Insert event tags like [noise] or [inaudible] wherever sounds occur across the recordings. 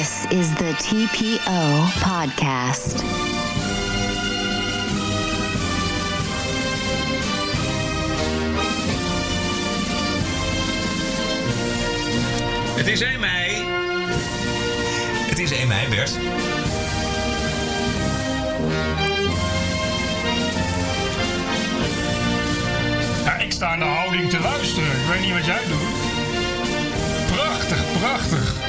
This is the TPO Podcast. Het is 1 mei. Het is 1 mei, Bert. Ja, ik sta in de houding te luisteren. Ik weet niet wat jij doet. Prachtig, prachtig.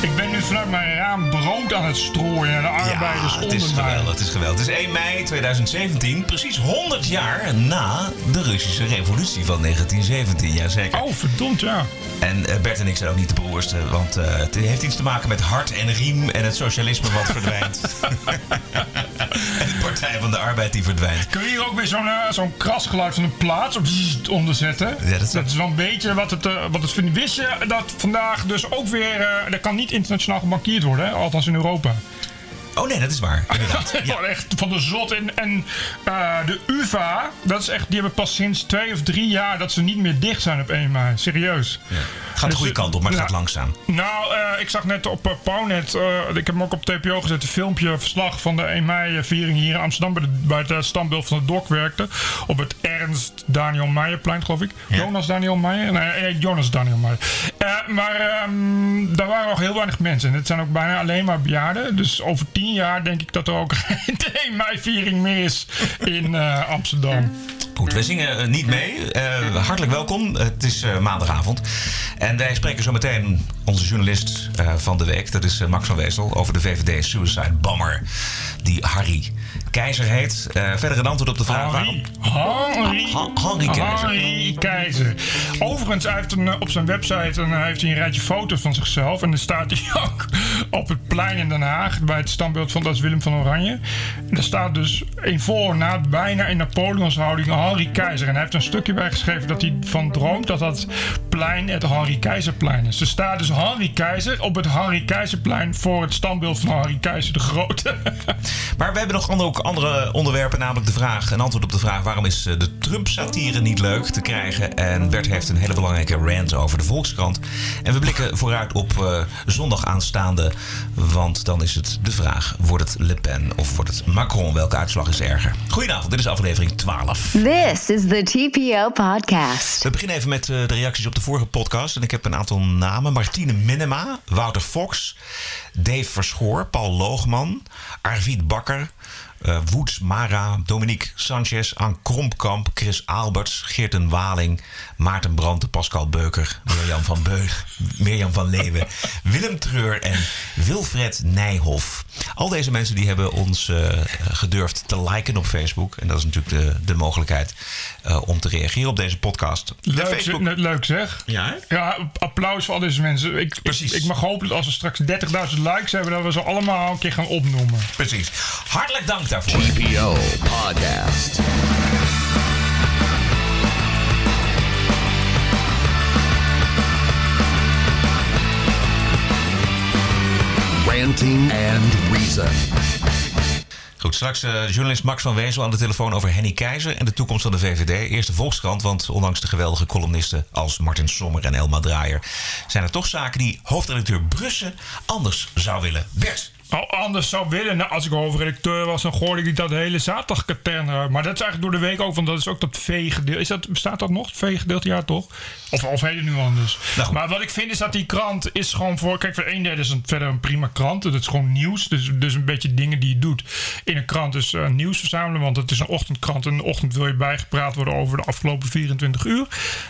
Ik ben nu vanuit mijn raam brood aan het strooien naar de arbeiders ja, het is geweldig, het is geweldig. Het is 1 mei 2017, precies 100 jaar na de Russische revolutie van 1917. Jazeker. Oh, verdomd, ja. En eh, Bert en ik zijn ook niet de broerste, want eh, het heeft iets te maken met hart en riem en het socialisme wat verdwijnt. [laughs] [laughs] en de Partij van de Arbeid die verdwijnt. Kun je hier ook weer zo'n eh, zo'n krasgeluid van een plaats op zzzt onder zetten? Ja, dat is- is wel een beetje wat het, eh, wat het vindt. Wist je dat vandaag dus ook weer... eh er kan niet internationaal gemarkeerd worden, hè? althans in Europa. Oh nee, dat is waar, [laughs] inderdaad. Ja. Gewoon echt van de zot. En, en eh, de UvA, dat is echt, die hebben pas sinds twee of drie jaar dat ze niet meer dicht zijn op 1 mei. Serieus. Het gaat de goede kant op, maar het Ja. gaat langzaam. Nou, eh, ik zag net op uh, Pownet, ik heb hem ook op TPO gezet, een filmpje, verslag van de 1 mei-viering hier in Amsterdam bij, de, bij het standbeeld van de Dok werkte. Op het Ernst Daniel Meijerplein, geloof ik. Ja. Jonas Daniel Meijer? Nee, Jonas Daniel Meijer. Maar ehm, daar waren nog heel weinig mensen. En het zijn ook bijna alleen maar bejaarden. Dus over tien jaar denk ik dat er ook [laughs] geen 1 mei-viering meer is in eh, Amsterdam. Goed, wij zingen eh, niet mee. Eh, hartelijk welkom. Het is maandagavond. En wij spreken zo meteen onze journalist van de week. Dat is Max van Weesel over de VVD Suicide Bomber. Die Harry Keizer heet. Eh, verder een antwoord op de vraag waarom... Harry. Ha- Harry Keizer. Harry Keizer. Overigens, hij heeft een, eh, op zijn website een, hij heeft hij een rijtje foto's van zichzelf. En dan staat hij [laughs] ook op het plein in Den Haag. Bij het standbeeld van dat is Willem van Oranje. En daar staat dus in voornaad bijna in Napoleons houding Harry Keizer. En hij heeft een stukje bijgeschreven dat hij van droomt dat dat plein het Harry Keizerplein is. Er staat dus Harry Keizer op het Harry Keizerplein voor het standbeeld van Harry Keizer de Grote. [laughs] Maar we hebben nog andere, ook andere onderwerpen, namelijk de vraag, een antwoord op de vraag waarom is eh, de Trump-satire niet leuk te krijgen. En Bert heeft een hele belangrijke rant over de Volkskrant. En we blikken vooruit op eh, zondag aanstaande, want dan is het de vraag, wordt het Le Pen of wordt het Macron? Welke uitslag is erger? Goedenavond, dit is aflevering 12. This is the TPO Podcast. We beginnen even met eh, de reacties op de vorige podcast. En ik heb een aantal namen. Martine Minema, Wouter Fox, Dave Verschoor, Paul Loogman, Arvid Bakker, eh Woets Mara, Dominique Sanchez, Ann Krompkamp, Chris Alberts, Geerten Waling, Maarten Brandt, Pascal Beuker, Mirjam van Beug, Mirjam van Leeuwen, [laughs] Willem Treur en Wilfred Nijhoff. Al deze mensen die hebben ons eh, gedurfd te liken op Facebook. En dat is natuurlijk de, de mogelijkheid eh, om te reageren op deze podcast. Leuk, leuk zeg. Ja, hè? Ja, applaus voor al deze mensen. Ik, Precies. Ik, ik mag hopen dat als we straks 30.000 likes hebben, dat we ze allemaal een keer gaan opnoemen. Precies. Hartelijk dank daarvoor. TPO Podcast. Ranting and Reason. Goed, straks eh, journalist Max van Wezel aan de telefoon over Henny Keizer en de toekomst van de VVD. Eerst de Volkskrant, want ondanks de geweldige columnisten als Martin Sommer en Elma Draaier... zijn er toch zaken die hoofdredacteur Brussen anders zou willen. Bert, Nou, anders zou willen, nou, als ik hoofdredacteur was, dan gooide ik die dat hele zaterdagkatern eruit. Maar dat is eigenlijk door de week ook, want dat is ook dat V-gedeelte. Is dat, bestaat dat nog, het V-gedeelte? Ja, toch? Of, of heet het nu anders? Nou maar wat ik vind is dat die krant is gewoon voor... Kijk, voor een derde is het verder een prima krant. Dat is gewoon nieuws. Dus, dus een beetje dingen die je doet in een krant is eh, nieuws verzamelen. Want het is een ochtendkrant. En in de ochtend wil je bijgepraat worden over de afgelopen 24 uur.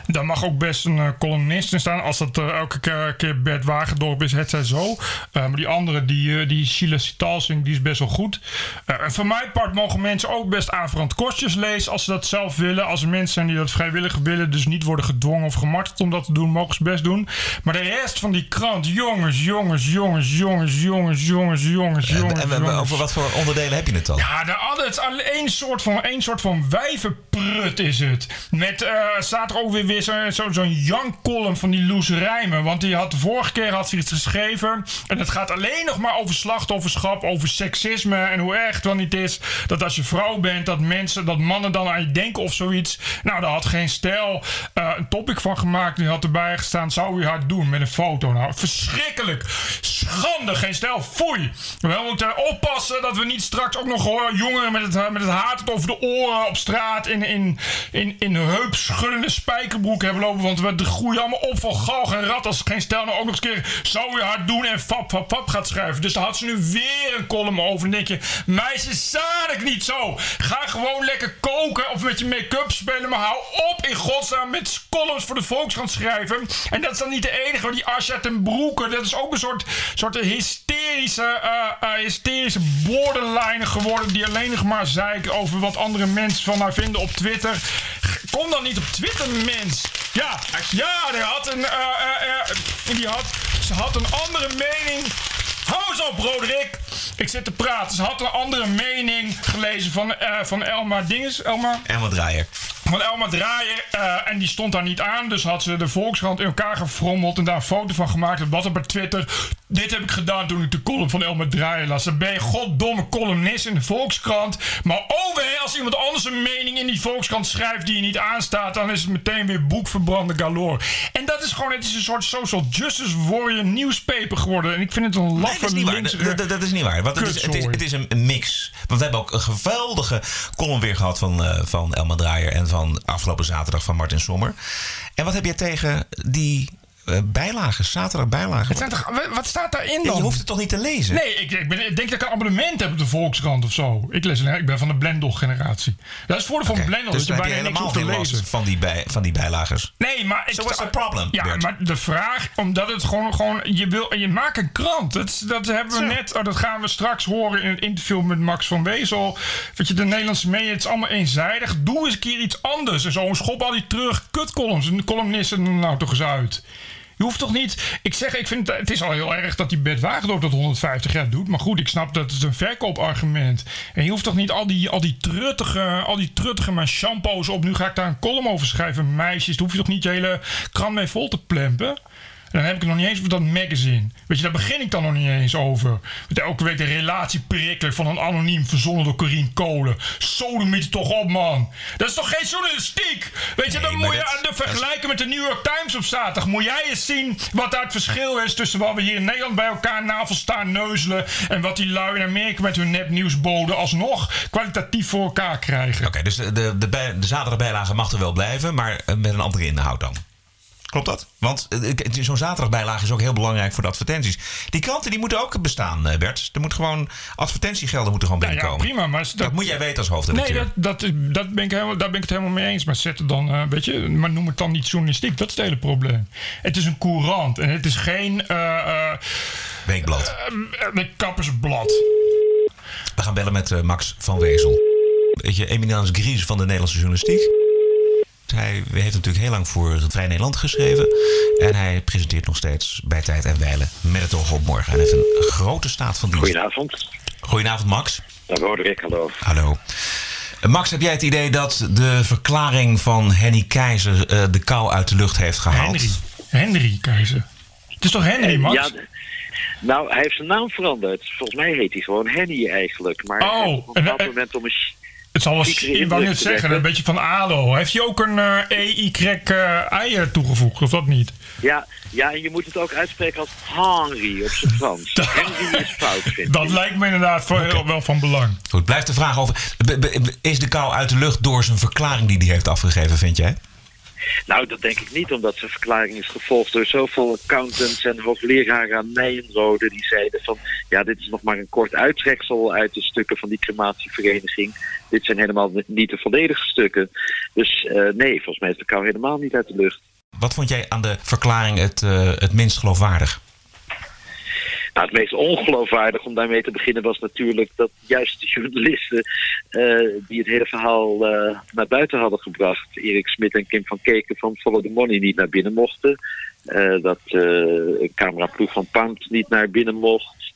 Daar mag ook best een eh, columnist in staan. Als dat eh, elke keer, Bert Wagendorp is, het zij zo. Eh, maar die andere, die, eh, die Sheila Sitalsing, die is best wel goed. Eh, en voor mijn part mogen mensen ook best aanverant kostjes lezen als ze dat zelf willen. Als er mensen zijn die dat vrijwillig willen, dus niet worden gedwongen of gemarteld om dat te doen, mogen ze best doen. Maar de rest van die krant, jongens, jongens, jongens, jongens, jongens, jongens, jongens, en, jongens. en jongens. over wat voor onderdelen heb je het dan? Ja, de, het is alleen één soort van, één soort van wijvenprut is het. Met, eh staat er ook weer, weer zo'n zo, zo'n Jan-column van die Loes Rijmen. Want die had de vorige keer had ze iets geschreven. En het gaat alleen nog maar over over seksisme en hoe erg het wel niet is. Dat als je vrouw bent, dat mensen, dat mannen dan aan je denken of zoiets. Nou, daar had geen stijl eh, een topic van gemaakt. Die had erbij gestaan, zou u haar doen met een foto. Nou, verschrikkelijk. Schande, geen stijl. Foei. We moeten oppassen dat we niet straks ook nog horen jongeren met het, met het haar over de oren op straat in, in, in, in heupschuddende spijkerbroek hebben lopen. Want we groeien allemaal op van galg en rat als geen stijl nou ook nog eens een keer zou u haar doen en fap, fap, fap gaat schrijven. Dus daar had ze nu weer een column over. En denk je, meisjes, ik niet zo. Ga gewoon lekker koken of met je make-up spelen. Maar hou op in godsnaam met columns voor de Volkskrant schrijven. En dat is dan niet de enige. Die Asja ten Broeke, dat is ook een soort, soort hysterische, uh, uh, hysterische borderline geworden. Die alleen nog maar zeiken over wat andere mensen van haar vinden op Twitter. Kom dan niet op Twitter, mens. Ja, ja, die had een, uh, die had, ze had een andere mening Hou eens op, Roderick! Ik zit te praten. Ze had een andere mening gelezen van, uh, van Elma Dinges. Elma? Elma Draaier. Van Elma Draaier. Uh, en die stond daar niet aan. Dus had ze de Volkskrant in elkaar gefrommeld. En daar een foto van gemaakt. En wat op Twitter. Dit heb ik gedaan toen ik de column van Elma Draaier las. Dan ben je goddomme columnist in de Volkskrant. Maar oh als iemand anders een mening in die Volkskrant schrijft die je niet aanstaat. Dan is het meteen weer boekverbrande galore. En dat is gewoon, het is een soort social justice warrior newspaper geworden. En ik vind het een laffe dat, is niet waar. Dat, dat, is niet waar. Want het is, het, is, het is een mix. Want we hebben ook een geweldige column weer gehad van, uh, van Elma Draaier en van afgelopen zaterdag van Martin Sommer. En wat heb je tegen die bijlagen, zaterdag bijlagen. Het toch, wat staat daarin dan? je hoeft het toch niet te lezen? Nee, ik, ik, ben, ik, denk dat ik een abonnement heb op de Volkskrant of zo. Ik, lees, ik ben van de Blendel-generatie. Dat is voor de van Blendel. Dus, dus je bijna helemaal te lezen. Van die, bij, van die bijlagers. Nee, maar... So what's the problem, Ja, maar de vraag, omdat het gewoon... gewoon je, wil, je maakt een krant. Dat, dat hebben we net... Oh, dat gaan we straks horen in het interview met Max van Wezel. Weet je, de Nederlandse media, het is allemaal eenzijdig. Doe eens een keer iets anders. En zo schop al die terug kutcolumns. En de columnisten nou toch eens uit. Je hoeft toch niet. Ik zeg, ik vind het, het is al heel erg dat die Bert Wagendorp dat 150 jaar doet. Maar goed, ik snap dat het een verkoopargument. En je hoeft toch niet al die, al die truttige, al die truttige maar shampoos op. Nu ga ik daar een column over schrijven. Meisjes, daar hoef je toch niet je hele krant mee vol te plempen dan heb ik het nog niet eens over dat magazine. Weet je, daar begin ik dan nog niet eens over. Met elke week de relatieprikkler van een anoniem verzonnen door Corine Kolen. Sodemiet toch op, man. Dat is toch geen journalistiek? Weet je, dan moet je aan de vergelijken met de New York Times op zaterdag. Moet jij eens zien wat daar het verschil is tussen wat we hier in Nederland bij elkaar navel staan neuzelen. En wat die lui in Amerika met hun nepnieuwsboden alsnog kwalitatief voor elkaar krijgen. Oké, dus de, de, de, mag er wel blijven, maar eh, met een andere inhoud dan. Klopt dat? Want eh, zo'n zaterdagbijlage is ook heel belangrijk voor de advertenties. Die kranten die moeten ook bestaan, eh, Bert. Er moet gewoon advertentiegelden moeten gewoon binnenkomen. Ja, prima, maar dat, moet jij weten als hoofdredacteur. Nee, dat, dat, dat ben ik helemaal, daar ben ik het helemaal mee eens. Maar zet het dan, uh, weet je, maar noem het dan niet journalistiek. Dat is het hele probleem. Het is een courant en het is geen. Uh, Weekblad. een kappersblad. We gaan bellen met Max van Wezel. Weet je, eminence grise van de Nederlandse journalistiek. Hij heeft natuurlijk heel lang voor het Vrij Nederland geschreven. En hij presenteert nog steeds bij Tijd en Weilen met het oog op morgen. Hij heeft een grote staat van dienst. Goedenavond. Goedenavond, Max. Dag Roderick, hallo. Hallo. Max, heb jij het idee dat de verklaring van Henny Keizer uh, de kou uit de lucht heeft gehaald? Henry, Henry Keizer. Het is toch Henry, Max? Ja, nou, hij heeft zijn naam veranderd. Volgens mij heet hij gewoon Henny eigenlijk. Maar oh, op een bepaald moment om een het zal wel, ik wou net zeggen, een beetje van ALO. Heeft je ook een uh, EY uh, eier toegevoegd, of dat niet? Ja, ja, en je moet het ook uitspreken als Henry op zijn Frans. [laughs] Henry is fout, vind Dat lijkt me inderdaad voor heel, wel van belang. Goed, blijft de vraag over... Is de kou uit de lucht door zijn verklaring die hij heeft afgegeven, vind jij? Nou, dat denk ik niet, omdat zijn verklaring is gevolgd door zoveel accountants en hoogleraren aan Nijenrode. Die zeiden van, ja, dit is nog maar een kort uittreksel uit de stukken van die crematievereniging. Dit zijn helemaal niet de volledige stukken. Dus uh, nee, volgens mij is de kou helemaal niet uit de lucht. Wat vond jij aan de verklaring het, uh, het minst geloofwaardig? Nou, het meest ongeloofwaardig om daarmee te beginnen was natuurlijk dat juist de journalisten uh, die het hele verhaal uh, naar buiten hadden gebracht, Erik Smit en Kim van Keken van Follow the Money niet naar binnen mochten. Uh, dat een cameraploeg van Pound niet naar binnen mocht.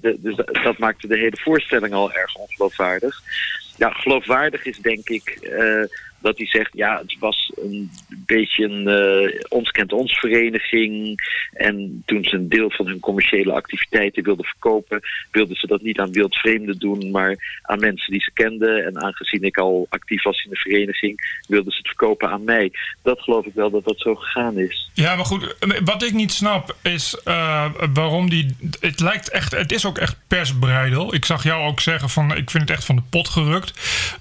Dus dat, dat maakte de hele voorstelling al erg ongeloofwaardig. Ja, geloofwaardig is denk ik dat hij zegt, ja, het was een beetje een eh, ons kent ons vereniging. En toen ze een deel van hun commerciële activiteiten wilden verkopen, wilden ze dat niet aan wildvreemden doen, maar aan mensen die ze kenden. En aangezien ik al actief was in de vereniging, wilden ze het verkopen aan mij. Dat geloof ik wel dat dat zo gegaan is. Ja, maar goed, wat ik niet snap is eh, waarom die. Het lijkt echt, het is ook echt persbreidel. Ik zag jou ook zeggen van, ik vind het echt van de pot gerukt.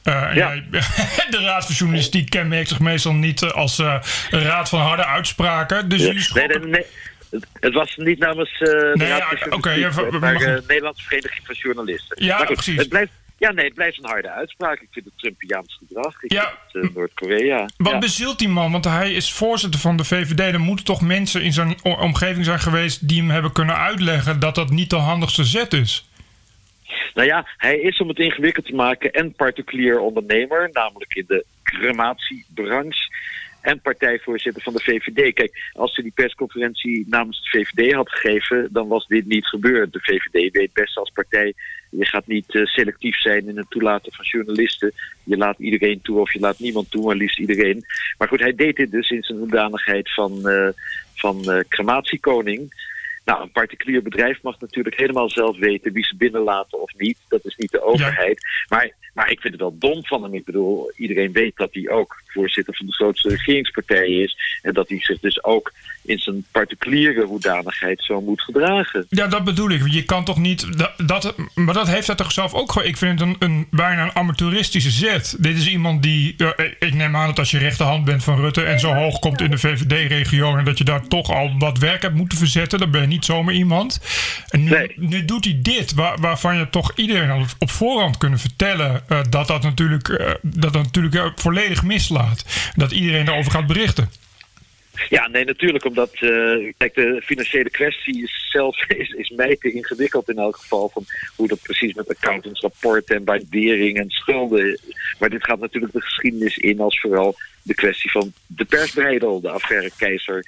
Eh, en Ja. jij- [laughs] de Raad voor Journalistiek kenmerkt zich meestal niet eh, als een raad van harde uitspraken. Dus jullie Nee, schoppen- nee, nee. Het- Het was niet namens eh de Nee, Raad ja, van maar Nederlandse Vereniging van Journalisten. Ja, goed, precies. Het blijft, ja, nee, het blijft een harde uitspraak. Ik vind het Trumpiaans gedrag. Ik Ja. vind Noord-Korea. Wat Ja. bezielt die man? Want hij is voorzitter van de VVD. Er moeten toch mensen in zijn omgeving zijn geweest die hem hebben kunnen uitleggen dat dat niet de handigste zet is. Nou ja, hij is om het ingewikkeld te maken en particulier ondernemer, namelijk in de crematiebranche. En partijvoorzitter van de VVD. Kijk, als ze die persconferentie namens de VVD had gegeven, dan was dit niet gebeurd. De VVD weet best als partij, je gaat niet eh, selectief zijn in het toelaten van journalisten. Je laat iedereen toe of je laat niemand toe, maar liefst iedereen. Maar goed, hij deed dit dus in zijn hoedanigheid van, eh, van eh, crematiekoning. Nou, een particulier bedrijf mag natuurlijk helemaal zelf weten wie ze binnenlaten of niet. Dat is niet de overheid. Maar, maar ik vind het wel dom van hem. Ik bedoel, iedereen weet dat hij ook voorzitter van de grootste regeringspartij is. En dat hij zich dus ook in zijn particuliere hoedanigheid zo moet gedragen. Ja, dat bedoel ik. Je kan toch niet. Dat, dat, maar dat heeft hij toch zelf ook gewoon. Ik vind het een, een bijna een amateuristische zet. Dit is iemand die. ja, ik neem aan dat als je rechterhand bent van Rutte. en zo hoog komt in de VVD-regio. en dat je daar toch al wat werk hebt moeten verzetten. dan ben je niet zomaar iemand. En nu, Nee. nu doet hij dit. Waar, waarvan je toch iedereen al op voorhand kunnen vertellen. Eh, dat dat natuurlijk, eh, dat dat natuurlijk eh, volledig mislaat. Dat iedereen daarover gaat berichten. Ja, nee, natuurlijk. Omdat kijk, de financiële kwestie is zelf [laughs] is, is mij te ingewikkeld in elk geval. Van hoe dat precies met accountantsrapporten en waardering en schulden. Maar dit gaat natuurlijk de geschiedenis in als vooral de kwestie van de persbreidel, de affaire keizer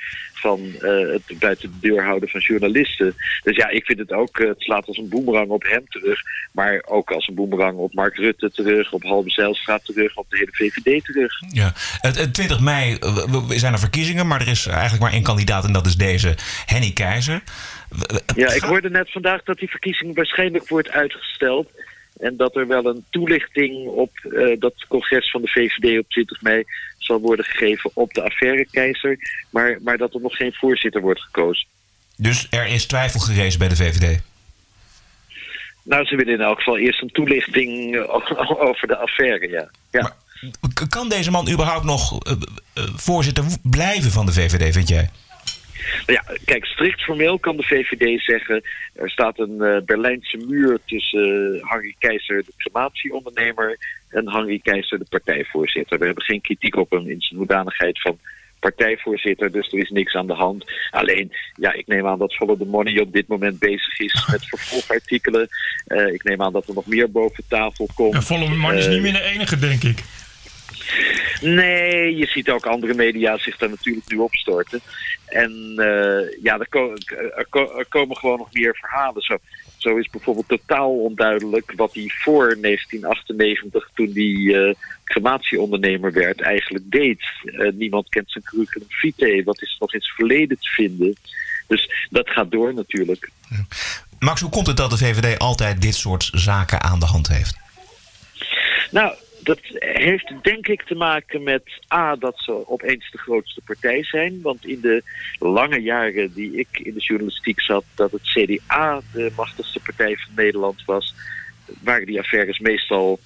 van eh, het buiten de deur houden van journalisten. Dus ja, ik vind het ook, eh, het slaat als een boemerang op hem terug, maar ook als een boemerang op Mark Rutte terug, op Halbe Zijlstra terug, op de hele VVD terug. Ja. Het, het 20 mei eh, zijn er verkiezingen, maar er is eigenlijk maar één kandidaat en dat is deze Henny Keizer. Ja, ik hoorde net vandaag dat die verkiezing waarschijnlijk wordt uitgesteld. En dat er wel een toelichting op dat congres van de VVD op 20 mei zal worden gegeven op de affaire keizer. Maar, maar dat er nog geen voorzitter wordt gekozen. Dus er is twijfel gerezen bij de VVD. Nou, ze willen in elk geval eerst een toelichting eh, [laughs] over de affaire, ja. ja. Maar kan deze man überhaupt nog eh, eh, voorzitter blijven van de VVD, vind jij? Ja, kijk, strikt formeel kan de VVD zeggen... er staat een eh, Berlijnse muur tussen eh, Harry Keizer, de crematieondernemer... en Harry Keizer, de partijvoorzitter. We hebben geen kritiek op hem in zijn hoedanigheid van partijvoorzitter... dus er is niks aan de hand. Alleen, ja, ik neem aan dat Follow the Money op dit moment bezig is met [laughs] vervolgartikelen. Eh, ik neem aan dat er nog meer boven tafel komt. En Volle Man is Eh, niet meer de enige, denk ik. Nee, je ziet ook andere media zich daar natuurlijk nu opstorten. En eh, ja, er, ko- er, ko- er komen gewoon nog meer verhalen. Zo, zo is bijvoorbeeld totaal onduidelijk wat hij voor 1998, toen hij eh, crematieondernemer werd, eigenlijk deed. Eh, niemand kent zijn curriculum vitae. Wat is er nog in het verleden te vinden? Dus dat gaat door natuurlijk. Max, hoe komt het dat de VVD altijd dit soort zaken aan de hand heeft? Nou, dat heeft denk ik te maken met A, dat ze opeens de grootste partij zijn. Want in de lange jaren die ik in de journalistiek zat, dat het CDA de machtigste partij van Nederland was, waren die affaires meestal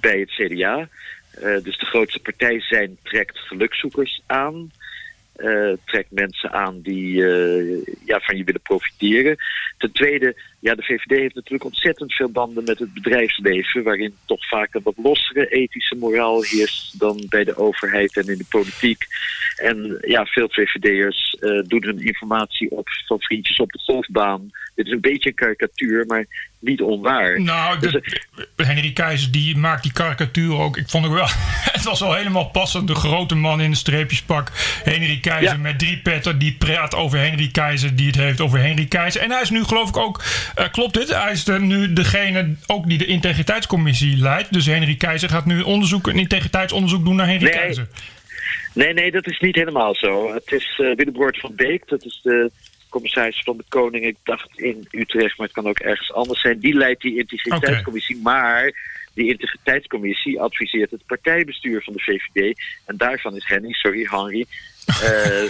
bij het CDA. Eh, dus de grootste partij zijn trekt gelukzoekers aan. eh, trekt mensen aan die eh, ja, van je willen profiteren. Ten tweede, ja, de VVD heeft natuurlijk ontzettend veel banden met het bedrijfsleven, waarin toch vaak een wat lossere ethische moraal heerst dan bij de overheid en in de politiek. En ja, veel VVD'ers eh doen hun informatie op van vriendjes op de golfbaan. Dit is een beetje een karikatuur, maar niet onwaar. Nou, Dus, de, Henry Keizer die maakt die karikatuur ook. Ik vond het wel. [laughs] Het was wel helemaal passend. De grote man in een streepjespak. Henry Keizer Ja. met drie petten. Die praat over Henry Keizer. Die het heeft over Henry Keizer. En hij is nu geloof ik ook Eh, klopt dit? Hij is nu degene ook die de integriteitscommissie leidt. Dus Henry Keizer gaat nu onderzoek, een integriteitsonderzoek doen naar Henry Nee. Keizer. Nee, nee, dat is niet helemaal zo. Het is Willebroord van Beek, dat is de commissaris van de Koning, ik dacht in Utrecht, maar het kan ook ergens anders zijn. Die leidt die integriteitscommissie, maar die integriteitscommissie adviseert het partijbestuur van de VVD. En daarvan is Henny, sorry Henry, eh,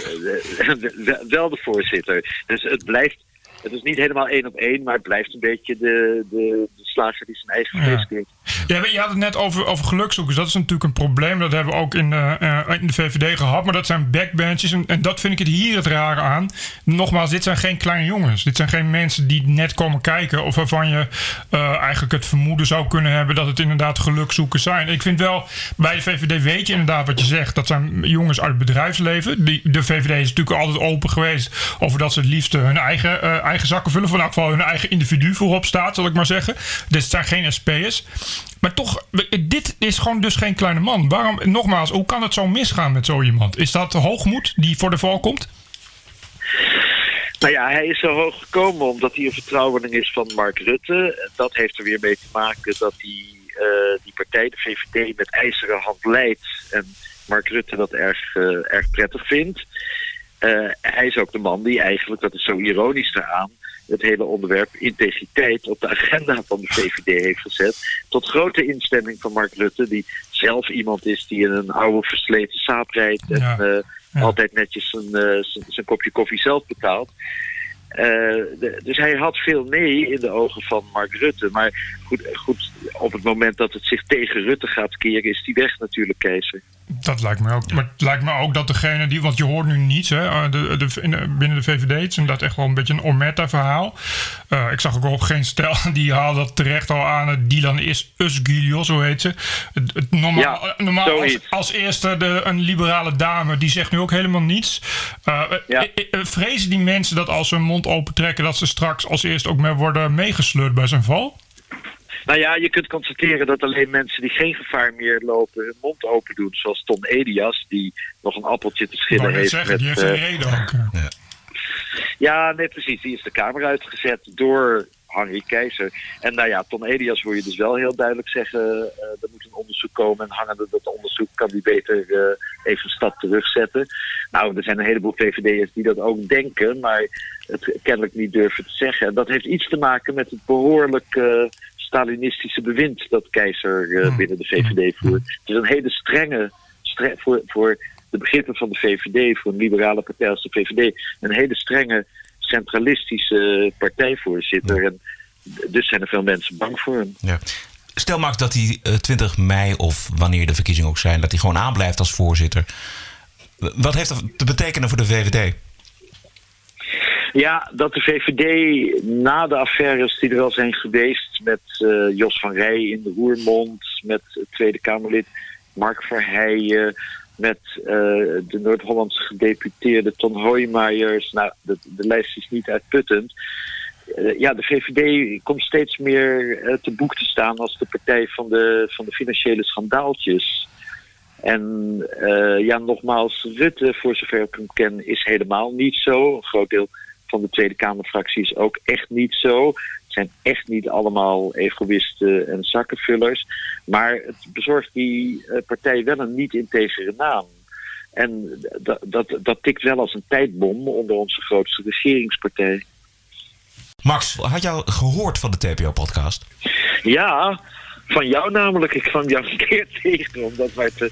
[laughs] wel de voorzitter. Dus het blijft, het is niet helemaal één op één, maar het blijft een beetje de, de, de slager die zijn eigen Ja. vlees klinkt. Ja, je had het net over, over gelukzoekers. Dat is natuurlijk een probleem. Dat hebben we ook in, eh, eh, in de VVD gehad. Maar dat zijn backbenches. En, dat vind ik het hier het rare aan. Nogmaals, dit zijn geen kleine jongens. Dit zijn geen mensen die net komen kijken. Of waarvan je eh, eigenlijk het vermoeden zou kunnen hebben dat het inderdaad gelukzoekers zijn. Ik vind wel, bij de VVD weet je inderdaad wat je zegt. Dat zijn jongens uit het bedrijfsleven. Die, de VVD is natuurlijk altijd open geweest over dat ze het liefst hun eigen, eigen zakken vullen. Van in hun eigen individu voorop staat, zal ik maar zeggen. Dus het zijn geen SP'ers. Maar toch, dit is gewoon dus geen kleine man. Waarom, nogmaals, hoe kan het zo misgaan met zo iemand? Is dat hoogmoed die voor de val komt? Nou ja, hij is zo hoog gekomen omdat hij een vertrouweling is van Mark Rutte. Dat heeft er weer mee te maken dat die, eh, die partij, de VVD, met ijzeren hand leidt. En Mark Rutte dat erg, eh, erg prettig vindt. Eh, hij is ook de man die eigenlijk, dat is zo ironisch daaraan, het hele onderwerp integriteit op de agenda van de VVD heeft gezet. Tot grote instemming van Mark Rutte, die zelf iemand is die in een oude versleten saap rijdt en Ja. eh, Ja. altijd netjes zijn, eh, zijn- zijn kopje koffie zelf betaalt. Eh, de- dus hij had veel mee in de ogen van Mark Rutte. Maar goed, goed, op het moment dat het zich tegen Rutte gaat keren, is die weg natuurlijk, Keizer. Dat lijkt me ook. Maar het lijkt me ook dat degene die. Want je hoort nu niets hè, eh, de, de, in de- binnen de VVD. Het is inderdaad echt wel een beetje een Ormetta-verhaal. Eh, ik zag ook op geen stel. [laughs] Die haalde dat terecht al aan. Het Dylan is Usgilios, zo heet ze. Het, het normaal Ja, eh, normaal als, als eerste de, een liberale dame. Die zegt nu ook helemaal niets. Eh, eh, Ja. eh, eh, vrezen die mensen dat als ze hun mond open trekken. dat ze straks als eerste ook mee worden meegesleurd bij zijn val? Nou ja, je kunt constateren dat alleen mensen die geen gevaar meer lopen hun mond open doen. Zoals Tom Edias, die nog een appeltje te schillen heeft. zeggen, die met, heeft eh, een reden ook. eh. Ja, nee, precies. Die is de Kamer uitgezet door Henry Keizer. En nou ja, Ton Elias hoor je dus wel heel duidelijk zeggen... eh, er moet een onderzoek komen en hangende dat onderzoek kan die beter eh, even een stap terugzetten. Nou, er zijn een heleboel VVD'ers die dat ook denken, maar het kennelijk niet durven te zeggen. En dat heeft iets te maken met het behoorlijk eh, Stalinistische bewind dat Keizer eh, Hmm. binnen de VVD voert. Het is een hele strenge, stre- voor, voor de begrippen van de VVD, voor een liberale partij als de VVD, een hele strenge centralistische partijvoorzitter. En dus zijn er veel mensen bang voor hem. Ja. Stel Max dat hij eh, 20 mei of wanneer de verkiezingen ook zijn, dat hij gewoon aanblijft als voorzitter. Wat heeft dat te betekenen voor de VVD? Ja, dat de VVD na de affaires die er al zijn geweest met eh, Jos van Rij in de Roermond, met Tweede Kamerlid Mark Verheijen, met eh, de Noord-Hollandse gedeputeerde Ton Hoijmaiers. Nou, de, de lijst is niet uitputtend. Eh, ja, de VVD komt steeds meer te boek te staan als de partij van de, van de financiële schandaaltjes. En ja, nogmaals, Rutte, voor zover ik hem ken, is helemaal niet zo. Een groot deel van de Tweede Kamerfractie is ook echt niet zo. Het zijn echt niet allemaal egoïsten en zakkenvullers. Maar het bezorgt die eh, partij wel een niet-integere naam. En dat, dat, dat tikt wel als een tijdbom onder onze grootste regeringspartij. Max, had al gehoord van de TPO-podcast? Ja, van jou namelijk. Ik kwam jou een keer tegen om dat maar te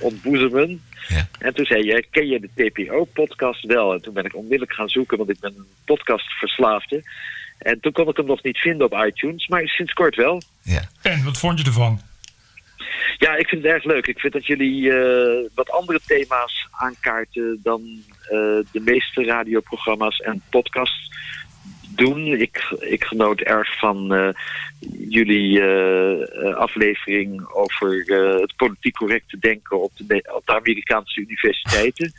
ontboezemen. Ja. En toen zei je, ken je de TPO-podcast wel? En toen ben ik onmiddellijk gaan zoeken, want ik ben een podcastverslaafde. En toen kon ik hem nog niet vinden op iTunes, maar sinds kort wel. ja. En wat vond je ervan? Ja, ik vind het erg leuk. Ik vind dat jullie eh, wat andere thema's aankaarten dan eh, de meeste radioprogramma's en podcasts doen. Ik, ik genoot erg van eh, jullie eh, aflevering over eh, het politiek correcte denken op de, op de Amerikaanse universiteiten. [laughs]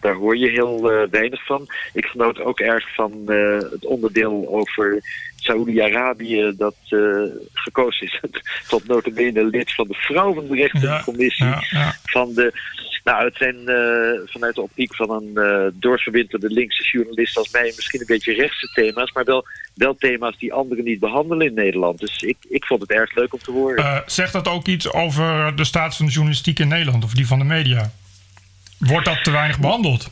Daar hoor je heel weinig van. Ik genoot ook erg van het onderdeel over Saoedi-Arabië dat gekozen is [laughs] tot notabene lid van de Vrouwenrechtencommissie ja, ja. van de. Nou, het zijn eh, vanuit de optiek van een uh, doorverwinterde linkse journalist als mij misschien een beetje rechtse thema's, maar wel, wel thema's die anderen niet behandelen in Nederland. Dus ik, ik vond het erg leuk om te horen. Uh, zegt dat ook iets over de staat van de journalistiek in Nederland of die van de media? Wordt dat te weinig behandeld?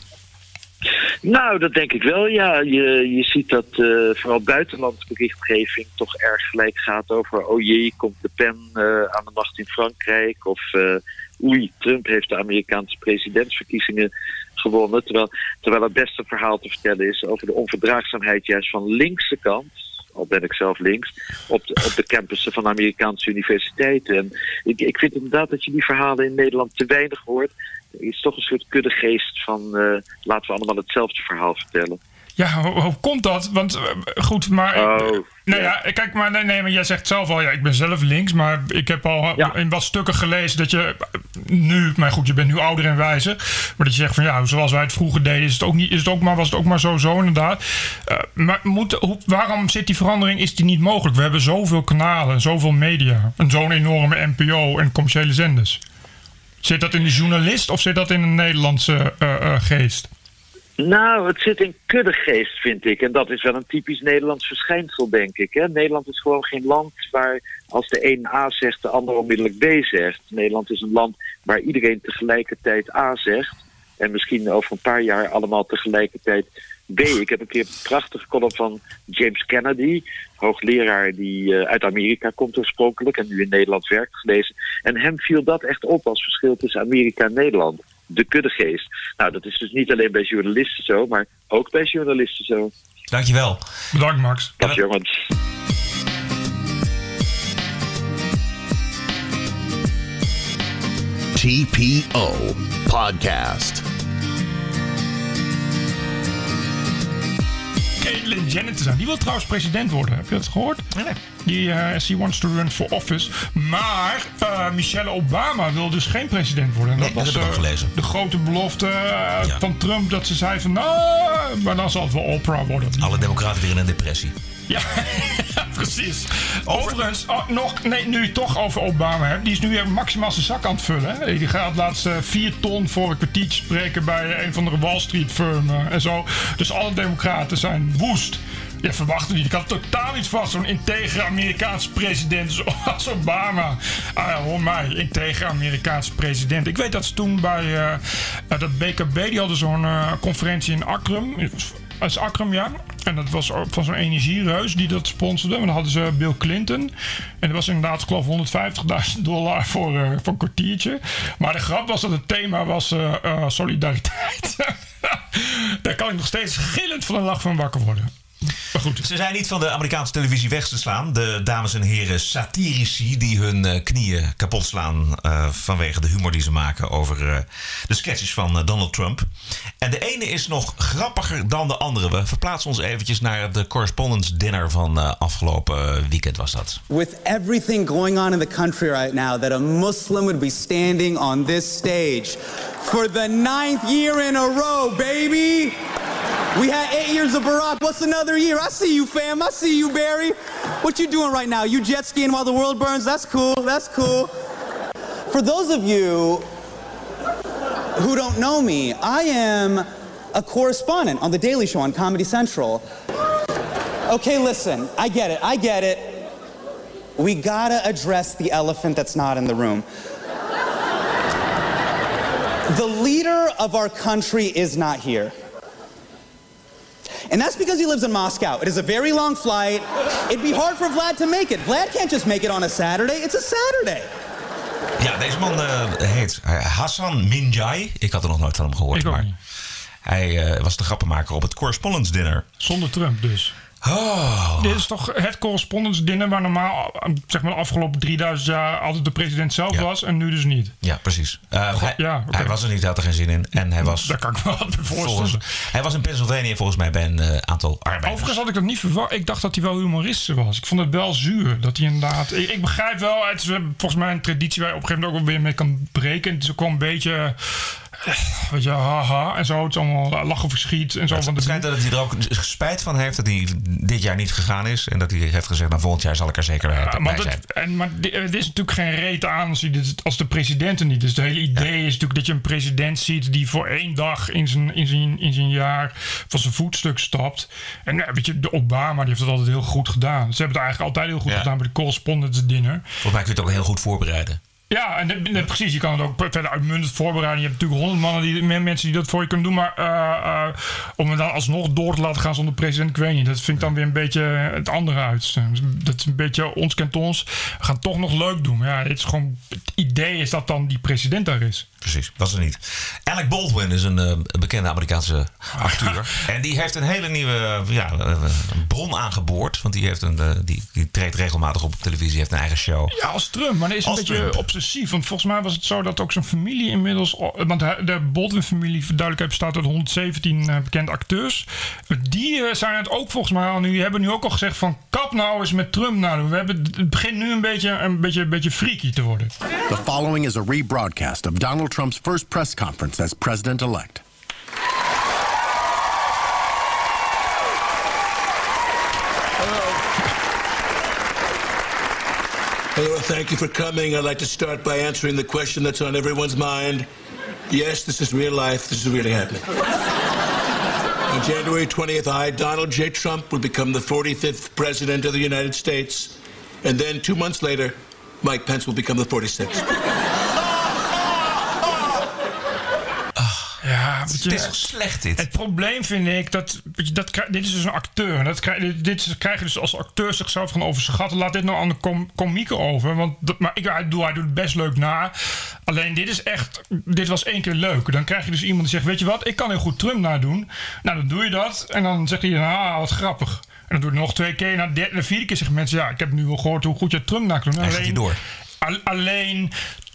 Nou, dat denk ik wel, ja. Je, je ziet dat uh, vooral buitenlandse berichtgeving toch erg gelijk gaat over... oh jee, komt de pen uh, aan de macht in Frankrijk... of uh, oei, Trump heeft de Amerikaanse presidentsverkiezingen gewonnen. Terwijl, terwijl het beste verhaal te vertellen is over de onverdraagzaamheid juist van linkse kant al ben ik zelf links, op de, op de campussen van Amerikaanse universiteiten. En ik, ik vind inderdaad dat je die verhalen in Nederland te weinig hoort. Er is toch een soort kuddegeest van uh, laten we allemaal hetzelfde verhaal vertellen. Ja, hoe, hoe komt dat? Want uh, goed, maar. Oh, nou ja. ja, kijk, maar nee, nee, maar jij zegt zelf al, ja, ik ben zelf links, maar ik heb al Ja. in wat stukken gelezen dat je nu, maar goed, je bent nu ouder en wijzer, maar dat je zegt van ja, zoals wij het vroeger deden, is het ook niet, is het ook maar, was het ook maar zo, zo inderdaad. Uh, maar hoe, waarom zit die verandering, is die niet mogelijk? We hebben zoveel kanalen, zoveel media, en zo'n enorme NPO en commerciële zenders. Zit dat in de journalist of zit dat in een Nederlandse uh, uh, geest? Nou, het zit in kuddegeest, vind ik. En dat is wel een typisch Nederlands verschijnsel, denk ik. Hè? Nederland is gewoon geen land waar als de een A zegt, de ander onmiddellijk B zegt. Nederland is een land waar iedereen tegelijkertijd A zegt. En misschien over een paar jaar allemaal tegelijkertijd B. Ik heb een keer een prachtige column van James Kennedy, hoogleraar die uh, uit Amerika komt oorspronkelijk en nu in Nederland werkt, gelezen. En hem viel dat echt op als verschil tussen Amerika en Nederland. De kuddegeest. Nou, dat is dus niet alleen bij journalisten zo, maar ook bij journalisten zo. Dankjewel. Bedankt, Max. Dag jongens. TPO Podcast. Caitlyn Jenner te zijn. Die wil trouwens president worden. Heb je dat gehoord? Nee. Die, uh, she wants to run for office. Maar uh, Michelle Obama wil dus geen president worden. Nee, dat was heb ik ook uh, gelezen. de grote belofte Ja. van Trump. Dat ze zei van, nou, maar dan zal het wel Oprah worden. Alle democraten weer in een depressie. Ja, [laughs] precies. Overigens, oh, nog, nee, nu toch over Obama hebt. Die is nu weer maximaal zijn zak aan het vullen. Die gaat laatst uh, vier ton voor een kwartiertje spreken bij een van de Wall Street firmen en zo. Dus alle democraten zijn woest. Je verwacht het niet. Ik had totaal niet vast zo'n integere Amerikaanse president [laughs] zoals Obama. Ah, hoor mij, integere Amerikaanse president. Ik weet dat ze toen bij uh, dat BKB, die hadden zo'n conferentie in Akrum. Is Akram, ja. En dat was van zo'n energiereus die dat sponsorde. En dan hadden ze Bill Clinton. En dat was inderdaad, ik geloof, 150.000 dollar voor, uh, voor een kwartiertje. Maar de grap was dat het thema was uh, uh, solidariteit. [laughs] Daar kan ik nog steeds gillend van de lach van wakker worden. Maar goed. Ze zijn niet van de Amerikaanse televisie weg te slaan. De dames en heren satirici die hun uh, knieën kapot slaan uh, vanwege de humor die ze maken over uh, de sketches van Donald Trump. En de ene is nog grappiger dan de andere. We verplaatsen ons eventjes naar de correspondence dinner van afgelopen weekend was dat. With everything going on in the country right now that a Muslim would be standing on this stage for the ninth year in a row, baby. We had eight years of Barack. What's another year? I see you, fam. I see you, Barry. What you doing right now? You jet skiing while the world burns? That's cool. That's cool. For those of you who don't know me, I am a correspondent on The Daily Show on Comedy Central. Okay, listen. I get it. I get it. We gotta address the elephant that's not in the room. The leader of our country is not here. And that's because he lives in Moscow. It is a very long flight. It'd be hard for Vlad to make it. Vlad can't just make it on a Saturday. It's a Saturday. Ja, deze man uh, heet Hassan Minjai. Ik had er nog nooit van hem gehoord. Ik ook maar niet. Hij uh, was de grappenmaker op het Correspondence Dinner. Zonder Trump dus. Oh. Dit is toch het correspondence dinner waar normaal, zeg maar de afgelopen 3000 jaar altijd de president zelf Ja. was en nu dus niet. Ja, precies. Uh, hij, ja, hij was er niet, hij had er geen zin in. En hij was, Daar kan ik me wat volgens, voorstellen. hij was in Pennsylvania volgens mij bij een uh, aantal arbeiders. Overigens had ik dat niet verwacht. Ik dacht dat hij wel humorist was. Ik vond het wel zuur dat hij inderdaad. Ik, ik begrijp wel, het is eh, volgens mij een traditie waar je op een gegeven moment ook wel weer mee kan breken. Het is ook wel een beetje. Weet je, haha. En zo. Het is allemaal lachen verschiet en zo. Het van schijnt dat hij er ook spijt van heeft dat hij dit jaar niet gegaan is. En dat hij heeft gezegd, nou volgend jaar zal ik er zeker bij Ja, maar, bij zijn. dat, en, maar er is natuurlijk geen reet aan als, als de president er niet is. Het hele idee is natuurlijk dat je een president ziet die voor één dag in zijn, in zijn, in zijn jaar van zijn voetstuk stapt. En ja, weet je, de Obama die heeft het altijd heel goed gedaan. Ze hebben het eigenlijk altijd heel goed Ja. gedaan bij de correspondence dinner. Volgens mij kun je het ook heel goed voorbereiden. Ja, en precies. Je kan het ook verder uitmuntend voorbereiden. Je hebt natuurlijk honderd mannen, die, mensen die dat voor je kunnen doen. Maar eh, eh, om het dan alsnog door te laten gaan zonder president, ik weet niet. Dat vind ik dan weer een beetje het andere uit. Dat is een beetje ons kent ons. We gaan het toch nog leuk doen. Ja, dit is gewoon, het idee is dat dan die president daar is. Precies, was er niet. Alec Baldwin is een eh, bekende Amerikaanse acteur. [laughs] En die heeft een hele nieuwe eh, ja, eh, bron aangeboord. Want die, heeft een, eh, die, die treedt regelmatig op televisie, heeft een eigen show. Ja, als Trump. Maar dat is een Als beetje Trump. Want volgens mij was het zo dat ook zijn familie inmiddels... Want de Baldwin-familie, voor duidelijkheid, bestaat uit 117 eh, bekende acteurs. Die eh, zijn het ook volgens mij al nu... hebben nu ook al gezegd van... Kap nou eens met Trump nou. We hebben, het begint nu een beetje, een beetje, een beetje freaky te worden. The following is a rebroadcast of Donald Trump's first press conference as president Hello, thank you for coming. I'd like to start by answering the question that's on everyone's mind. Yes, this is real life. This is really happening. on January 20th, I, Donald J. Trump, will become the 45th President of the United States. And then two months later, Mike Pence will become the 46th. Ja, Het is slecht dit? Het probleem vind ik dat, dat dit is dus een acteur. En Dat krijg, dit, krijg je dus als acteur zichzelf gaan overschatten. Laat dit nou aan de com komieken over. Want dat, maar ik, hij, doet, hij doet het best leuk na. Alleen dit is echt, dit was één keer leuk. Dan krijg je dus iemand die zegt, weet je wat, ik kan heel goed Trump nadoen. Nou, dan doe je dat. En dan zegt hij, ah, wat grappig. En dan doe je nog twee keer. Na de vierde keer zeggen mensen, ja, ik heb nu wel gehoord hoe goed je Trump na kan doen. Je door. Al- alleen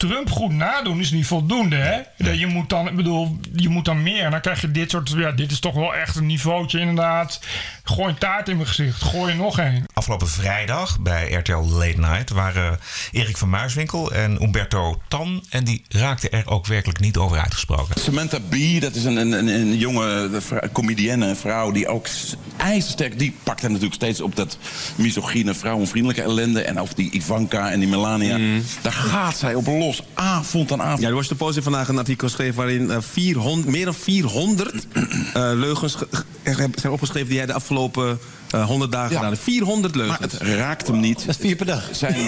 Trump goed nadoen is niet voldoende, hè? Dat Je moet dan, ik bedoel, je moet dan meer. En dan krijg je dit soort, ja, dit is toch wel echt een niveautje inderdaad. Gooi een taart in mijn gezicht, gooi er nog een. Afgelopen vrijdag bij RTL Late Night waren Erik van Muiswinkel en Umberto Tan. En die raakten er ook werkelijk niet over uitgesproken. Samantha Bee, dat is een, een, een, een jonge comedienne, een vrouw die ook ijzersterk... die pakt hem natuurlijk steeds op dat misogyne, vrouwenvriendelijke ellende... en over die Ivanka en die Melania. Daar gaat zij op los, avond aan avond. Ja, de Washington Post heeft vandaag een artikel geschreven waarin eh, 400, meer dan 400 eh, leugens ge- ge- zijn opgeschreven die hij de afgelopen eh 100 dagen Ja. gedaan heeft. 400 Maar leugens. het raakt hem niet. Dat is vier per dag. Zijn, [laughs]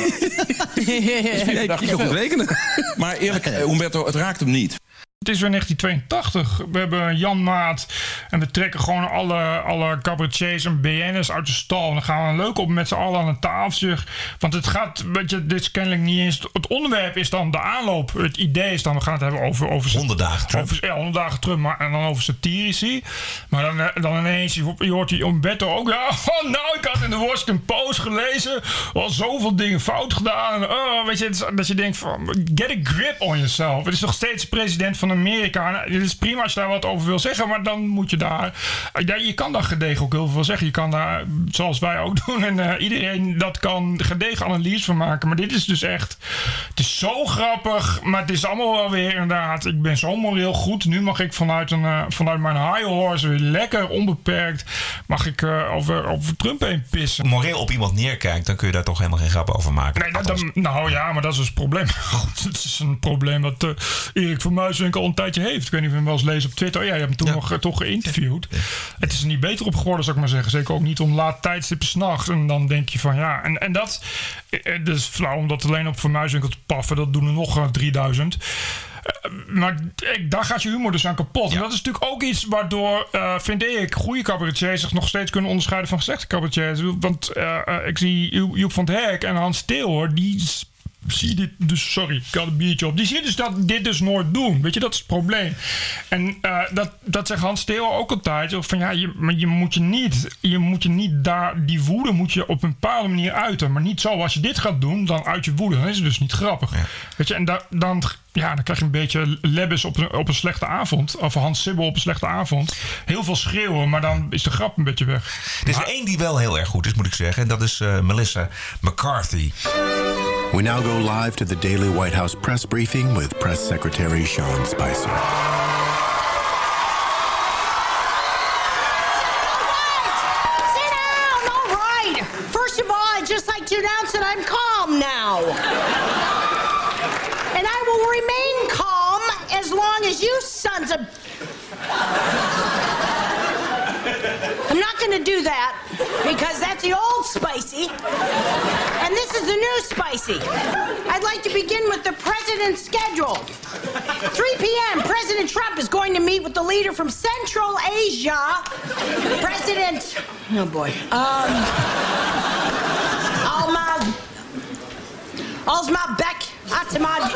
Ja, ik, ik kan goed rekenen. maar eerlijk, eh, Humberto, het raakt hem niet. Het is weer 1982. We hebben Jan Maat. En we trekken gewoon alle, alle cabaretiers en BN'ers uit de stal. En dan gaan we leuk op met z'n allen aan een tafeltje. Want het gaat, weet je, dit is kennelijk niet eens... Het onderwerp is dan de aanloop. Het idee is dan, we gaan het hebben over... over 100 dagen Trump. Over, ja, 100 dagen Trump, maar, en dan over satirici. Maar dan, eh, dan ineens, je, hoort die Umberto ook... Ja, [laughs] oh, nou, ik had in de Washington Post gelezen... al zoveel dingen fout gedaan. En, oh, weet je, dat je denkt van... Get a grip on yourself. Het is nog steeds de president van Amerika. En het is prima als je daar wat over wil zeggen... maar dan moet je daar... Ja, je kan daar gedegen ook heel veel zeggen. Je kan daar, zoals wij ook [laughs] doen... en eh, iedereen dat kan gedegen analyse van maken. Maar dit is dus echt... Het is zo grappig, maar het is allemaal wel weer inderdaad... Ik ben zo moreel goed. Nu mag ik vanuit, een, eh, vanuit mijn high horse weer lekker onbeperkt... mag ik eh, over, over Trump heen pissen. Moreel op iemand neerkijkt, dan kun je daar toch helemaal geen grap over maken. Nee, dat, nou ja, maar dat is dus het probleem. [laughs] Het is een probleem dat Erik van Muiswinkel al een tijdje heeft. Ik weet niet of je hem wel eens leest op Twitter. Oh, ja, je hebt hem toen Ja. nog eh, toch geïnterviewd. Het is er niet beter op geworden, zou ik maar zeggen. Zeker ook niet om laat tijdstippen s'nachts. En dan denk je van ja, en, en dat... eh, eh, Dus flauw om dat alleen op Van Muiswinkel te paffen. Dat doen er nog eh, 3000. Eh, maar ik, daar gaat je humor dus aan kapot. En dat is natuurlijk ook iets waardoor, vind ik, goede cabaretiers zich nog steeds kunnen onderscheiden van slechte cabaretiers. Want ik zie Joep van het Hek en Hans Steelhoor, die zie dit dus, sorry, ik had een biertje op. Die zie dus dat dit dus nooit doen. Weet je, dat is het probleem. En eh, dat, dat zegt Hans Steelhoor ook altijd. Van ja, je, maar je moet je niet, je moet je niet daar, die woede moet je op een bepaalde manier uiten. Maar niet zo, als je dit gaat doen, dan uit je woede. Dan is het dus niet grappig. Weet je, en da, dan, ja, dan krijg je een beetje Lebbes op een, op een slechte avond. Of Hans Sibbel op een slechte avond. Heel veel schreeuwen, maar dan is de grap een beetje weg. er is één die wel heel erg goed is, moet ik zeggen. En dat is eh, Melissa McCarthy. We now go live to the daily White House press briefing with Press Secretary Sean Spicer. Sit down. All right. First of all, just like to announce that I'm calm now. and I will remain calm as long as you sons of going to do that because that's the old spicy. And this is the new spicy. I'd like to begin with the president's schedule. 3 p.m., President Trump is going to meet with the leader from Central Asia. President. Oh boy. Um. Alma. Alsma Beck Atamad.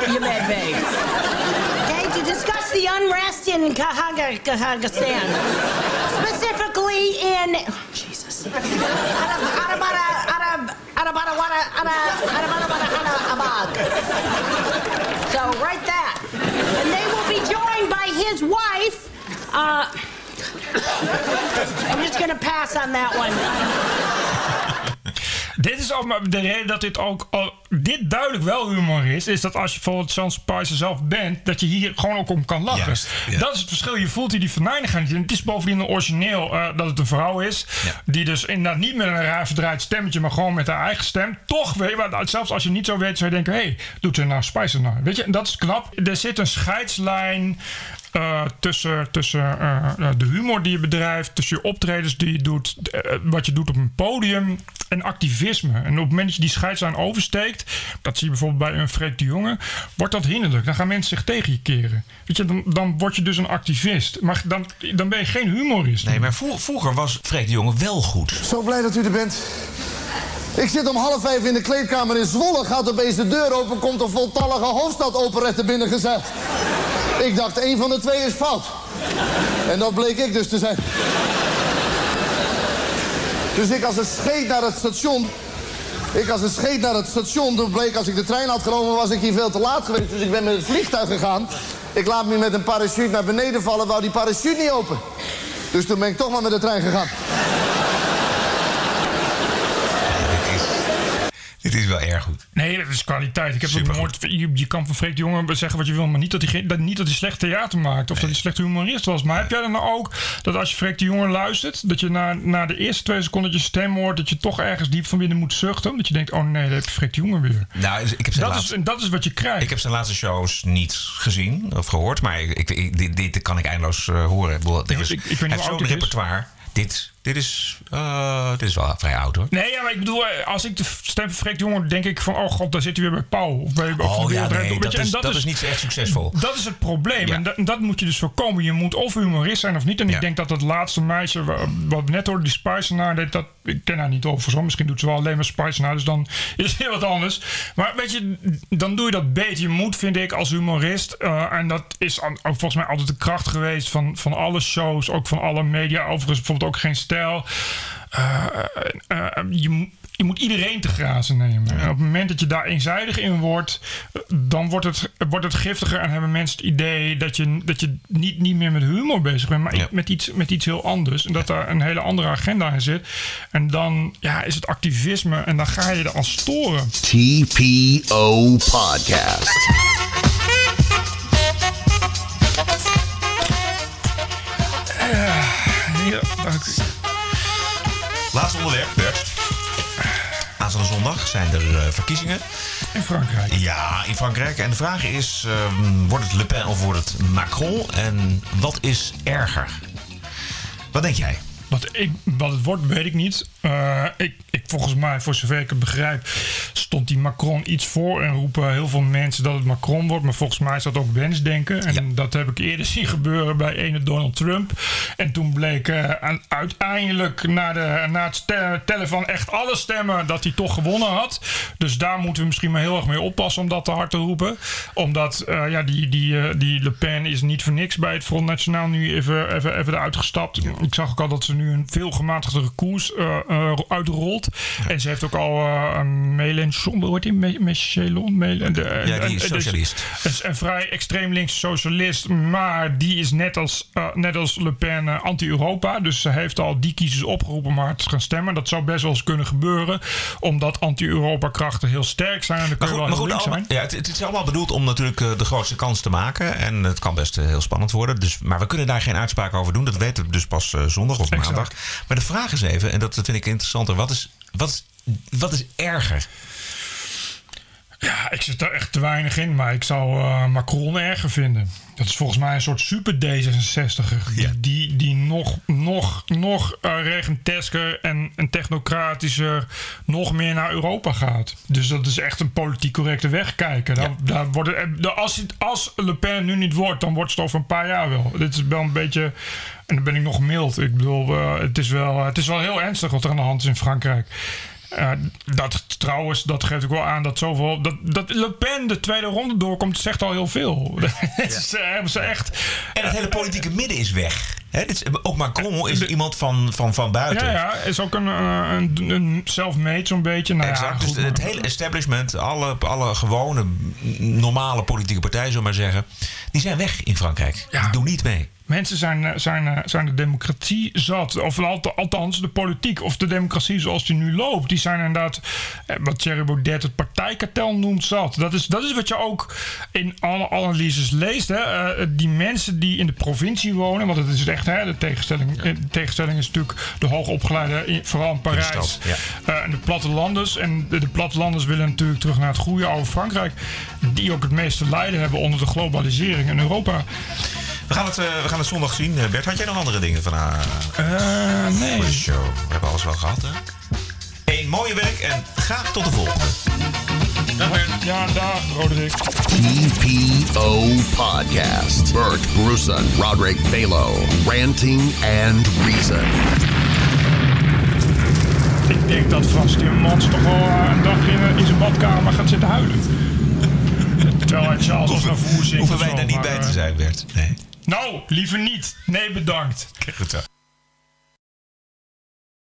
Okay, to discuss the unrest in Kazakhstan. Specifically in. oh, Jesus. Arab, Arabara, Arab, Arabarawara, Ara- Arabarawara, Arabag. So, write that. And they will be joined by his wife. Uh, I'm just going to pass on that one. Dit is ook maar de reden dat dit ook al, dit duidelijk wel humor is. Is dat als je bijvoorbeeld Sean Spicer zelf bent, dat je hier gewoon ook om kan lachen. Juist, ja. Dat is het verschil. Je voelt hier die venijnigheid niet. En het is bovendien een origineel eh, dat het een vrouw is. Die dus inderdaad niet met een raar verdraaid stemmetje, maar gewoon met haar eigen stem. Toch weet je, zelfs als je niet zo weet, zou je denken: hé, hey, doet ze nou Spicer nou? Weet je, en dat is knap. Er zit een scheidslijn. Eh, tussen tussen eh, de humor die je bedrijft, tussen je optredens die je doet, eh, wat je doet op een podium en activisme. En op het moment dat je die scheidslijn oversteekt, dat zie je bijvoorbeeld bij een Freek de Jonge, wordt dat hinderlijk. Dan gaan mensen zich tegen je keren. Weet je, dan, dan word je dus een activist. Maar dan, dan ben je geen humorist. Nee, maar vro- vroeger was Freek de Jonge wel goed. Zo blij dat u er bent. Ik zit om half vijf in de kleedkamer in Zwolle. Gaat opeens de deur open, komt een voltallige hoofdstadoperette binnengezet. Ik dacht, één van de twee is fout. En dat bleek ik dus te zijn. Dus ik als een scheet naar het station... Ik als een scheet naar het station. Toen bleek als ik de trein had genomen, was ik hier veel te laat geweest. Dus ik ben met het vliegtuig gegaan. Ik laat me met een parachute naar beneden vallen, wou die parachute niet open. Dus toen ben ik toch maar met de trein gegaan. Dit is wel erg goed. Nee, dat is kwaliteit. Ik heb ook nooit, je, je kan van Freek de Jonge zeggen wat je wil, maar niet dat hij, geen- dat, niet dat hij slecht theater maakt of dat hij slecht humorist was. Maar heb jij dan nou ook dat als je Freek de Jonge luistert, dat je na, na de eerste twee seconden dat je stem hoort, dat je toch ergens diep van binnen moet zuchten? Dat je denkt, oh nee, heb je Freek de Jonge weer. Nou, ik heb zijn Dat is, laatste, en dat is wat je krijgt. ik heb zijn laatste shows niet gezien of gehoord. Maar ik, dit, dit kan ik eindeloos eh, horen. Ik, bedoel, dit Ja, is, ik- weet niet heeft zo'n is. repertoire. Dit, dit, is, eh, dit is wel vrij oud hoor. Nee, ja, maar ik bedoel, als ik de stem van Freek de Jonge, denk ik van, oh god, daar zit hij weer bij Pauw. Of bij, of Oh ja, nee, dat is, dat is niet echt succesvol. Dat is het probleem. Ja. En, dat, dat moet je dus voorkomen. Je moet of humorist zijn of niet. En Ja. ik denk dat dat laatste meisje, wa- wat we net hoorde, die Spice naar deed, dat, ik ken haar niet over zo. Misschien doet ze wel alleen maar Spice naar, dus dan [laughs] is het heel wat anders. Maar weet je, dan doe je dat beter. Je moet, vind ik, als humorist, eh, en dat is volgens mij altijd de kracht geweest van, van alle shows, ook van alle media. Overigens bijvoorbeeld ook geen stijl. Eh, eh, eh, je, je moet iedereen te grazen nemen. En op het moment dat je daar eenzijdig in wordt, dan wordt het, wordt het giftiger en hebben mensen het idee dat je, dat je niet, niet meer met humor bezig bent, maar Ja. met, iets, met iets heel anders. En dat daar een hele andere agenda in zit. En dan ja, is het activisme en dan ga je er aan storen. TPO Podcast. Ja, dank u. Laatste onderwerp, Bert. Aanstaande zondag zijn er eh, verkiezingen. In Frankrijk. Ja, in Frankrijk. En de vraag is, ehm, wordt het Le Pen of wordt het Macron? En wat is erger? Wat denk jij? Wat, ik, wat het wordt, weet ik niet. Eh, ik, ik, volgens mij, voor zover ik het begrijp, stond die Macron iets voor. En roepen heel veel mensen dat het Macron wordt. Maar volgens mij is dat ook wensdenken. En dat heb ik eerder [laughs] zien gebeuren bij ene Donald Trump. En toen bleek eh, aan- uiteindelijk na, de, na het tellen van echt alle stemmen dat hij toch gewonnen had. Dus daar moeten we misschien maar heel erg mee oppassen om dat te hard te roepen. Omdat eh, ja, die, die, eh, die Le Pen is niet voor niks bij het Front Nationaal nu even, even, even eruit gestapt. Ik zag ook al dat ze nu een veel gematigdere koers uitrolt. En ze heeft ook al eh, een Mélenchon, hoe heet die? Me- Ja, die is dus- socialist. een, vrij extreem links socialist, maar die is net als, eh, net als Le Pen eh, anti-Europa. Dus ze heeft al die kiezers opgeroepen om hard te gaan stemmen. Dat zou best wel eens kunnen gebeuren, omdat anti-Europa krachten heel sterk zijn. En dan Maar goed, goed allemaal, ja, het, het is allemaal bedoeld om natuurlijk eh, de grootste kans te maken. En het kan best heel spannend worden. Dus, maar we kunnen daar geen uitspraak over doen. Dat weten we dus pas zondag of Exact. maandag. Maar de vraag is even, en dat vind ik interessanter. Wat is, wat is, wat is erger? Ja, ik zit er echt te weinig in, maar ik zou eh, Macron erger vinden. Dat is volgens mij een soort super D66er. Die, die, die nog, nog, nog uh, regentesker en, en technocratischer nog meer naar Europa gaat. Dus dat is echt een politiek correcte weg kijken. Daar, daar worden, de, als, als Le Pen nu niet wordt, dan wordt het over een paar jaar wel. Dit is wel een beetje... En dan ben ik nog mild. Ik bedoel, eh, het, is wel, het is wel heel ernstig wat er aan de hand is in Frankrijk. Eh, dat trouwens, dat geeft ook wel aan dat zoveel. Dat, dat Le Pen de tweede ronde doorkomt, zegt al heel veel. [laughs] Eh, hebben ze echt. En het hele politieke midden is weg. Hè, dit is, ook Macron is iemand van, van, van buiten. Ja, ja, is ook een, eh, een, een self-made zo'n beetje. Nou, ja, goed, dus het hele establishment, alle, alle gewone, normale politieke partijen, zullen maar zeggen, die zijn weg in Frankrijk. Die doen niet mee. Mensen zijn, eh, zijn, eh, zijn de democratie zat. Of alt- althans de politiek. Of de democratie zoals die nu loopt. Die zijn inderdaad, eh, wat Thierry Baudet het partijkartel noemt, zat. Dat is, dat is wat je ook in alle analyses leest. Hè. Die mensen die in de provincie wonen. Want het is echt, hè, de, tegenstelling, de tegenstelling is natuurlijk de hoogopgeleide, in- vooral in Parijs. stad, ja. Eh, en de plattelanders. En de, de plattelanders willen natuurlijk terug naar het goede oude Frankrijk. Die ook het meeste lijden hebben onder de globalisering in Europa. We gaan het, eh, we gaan het zondag zien. Eh, Bert, had jij nog andere dingen van uh, nee. de show? We hebben alles wel gehad, hè? Een mooie week en graag tot de volgende. Dag Bert. Ja, dag Roderick. TPO Podcast. Bert Bruson, Roderick Balo, Ranting and Reason. Ik denk dat Frans Timmermans toch wel eh, een dag in, in zijn badkamer gaat zitten huilen. [laughs] Terwijl hij Charles naar voer. Hoeven of wij daar niet bij eh, te zijn, Bert? Nee. Nou, liever niet. Nee, bedankt. Kijk goed zo.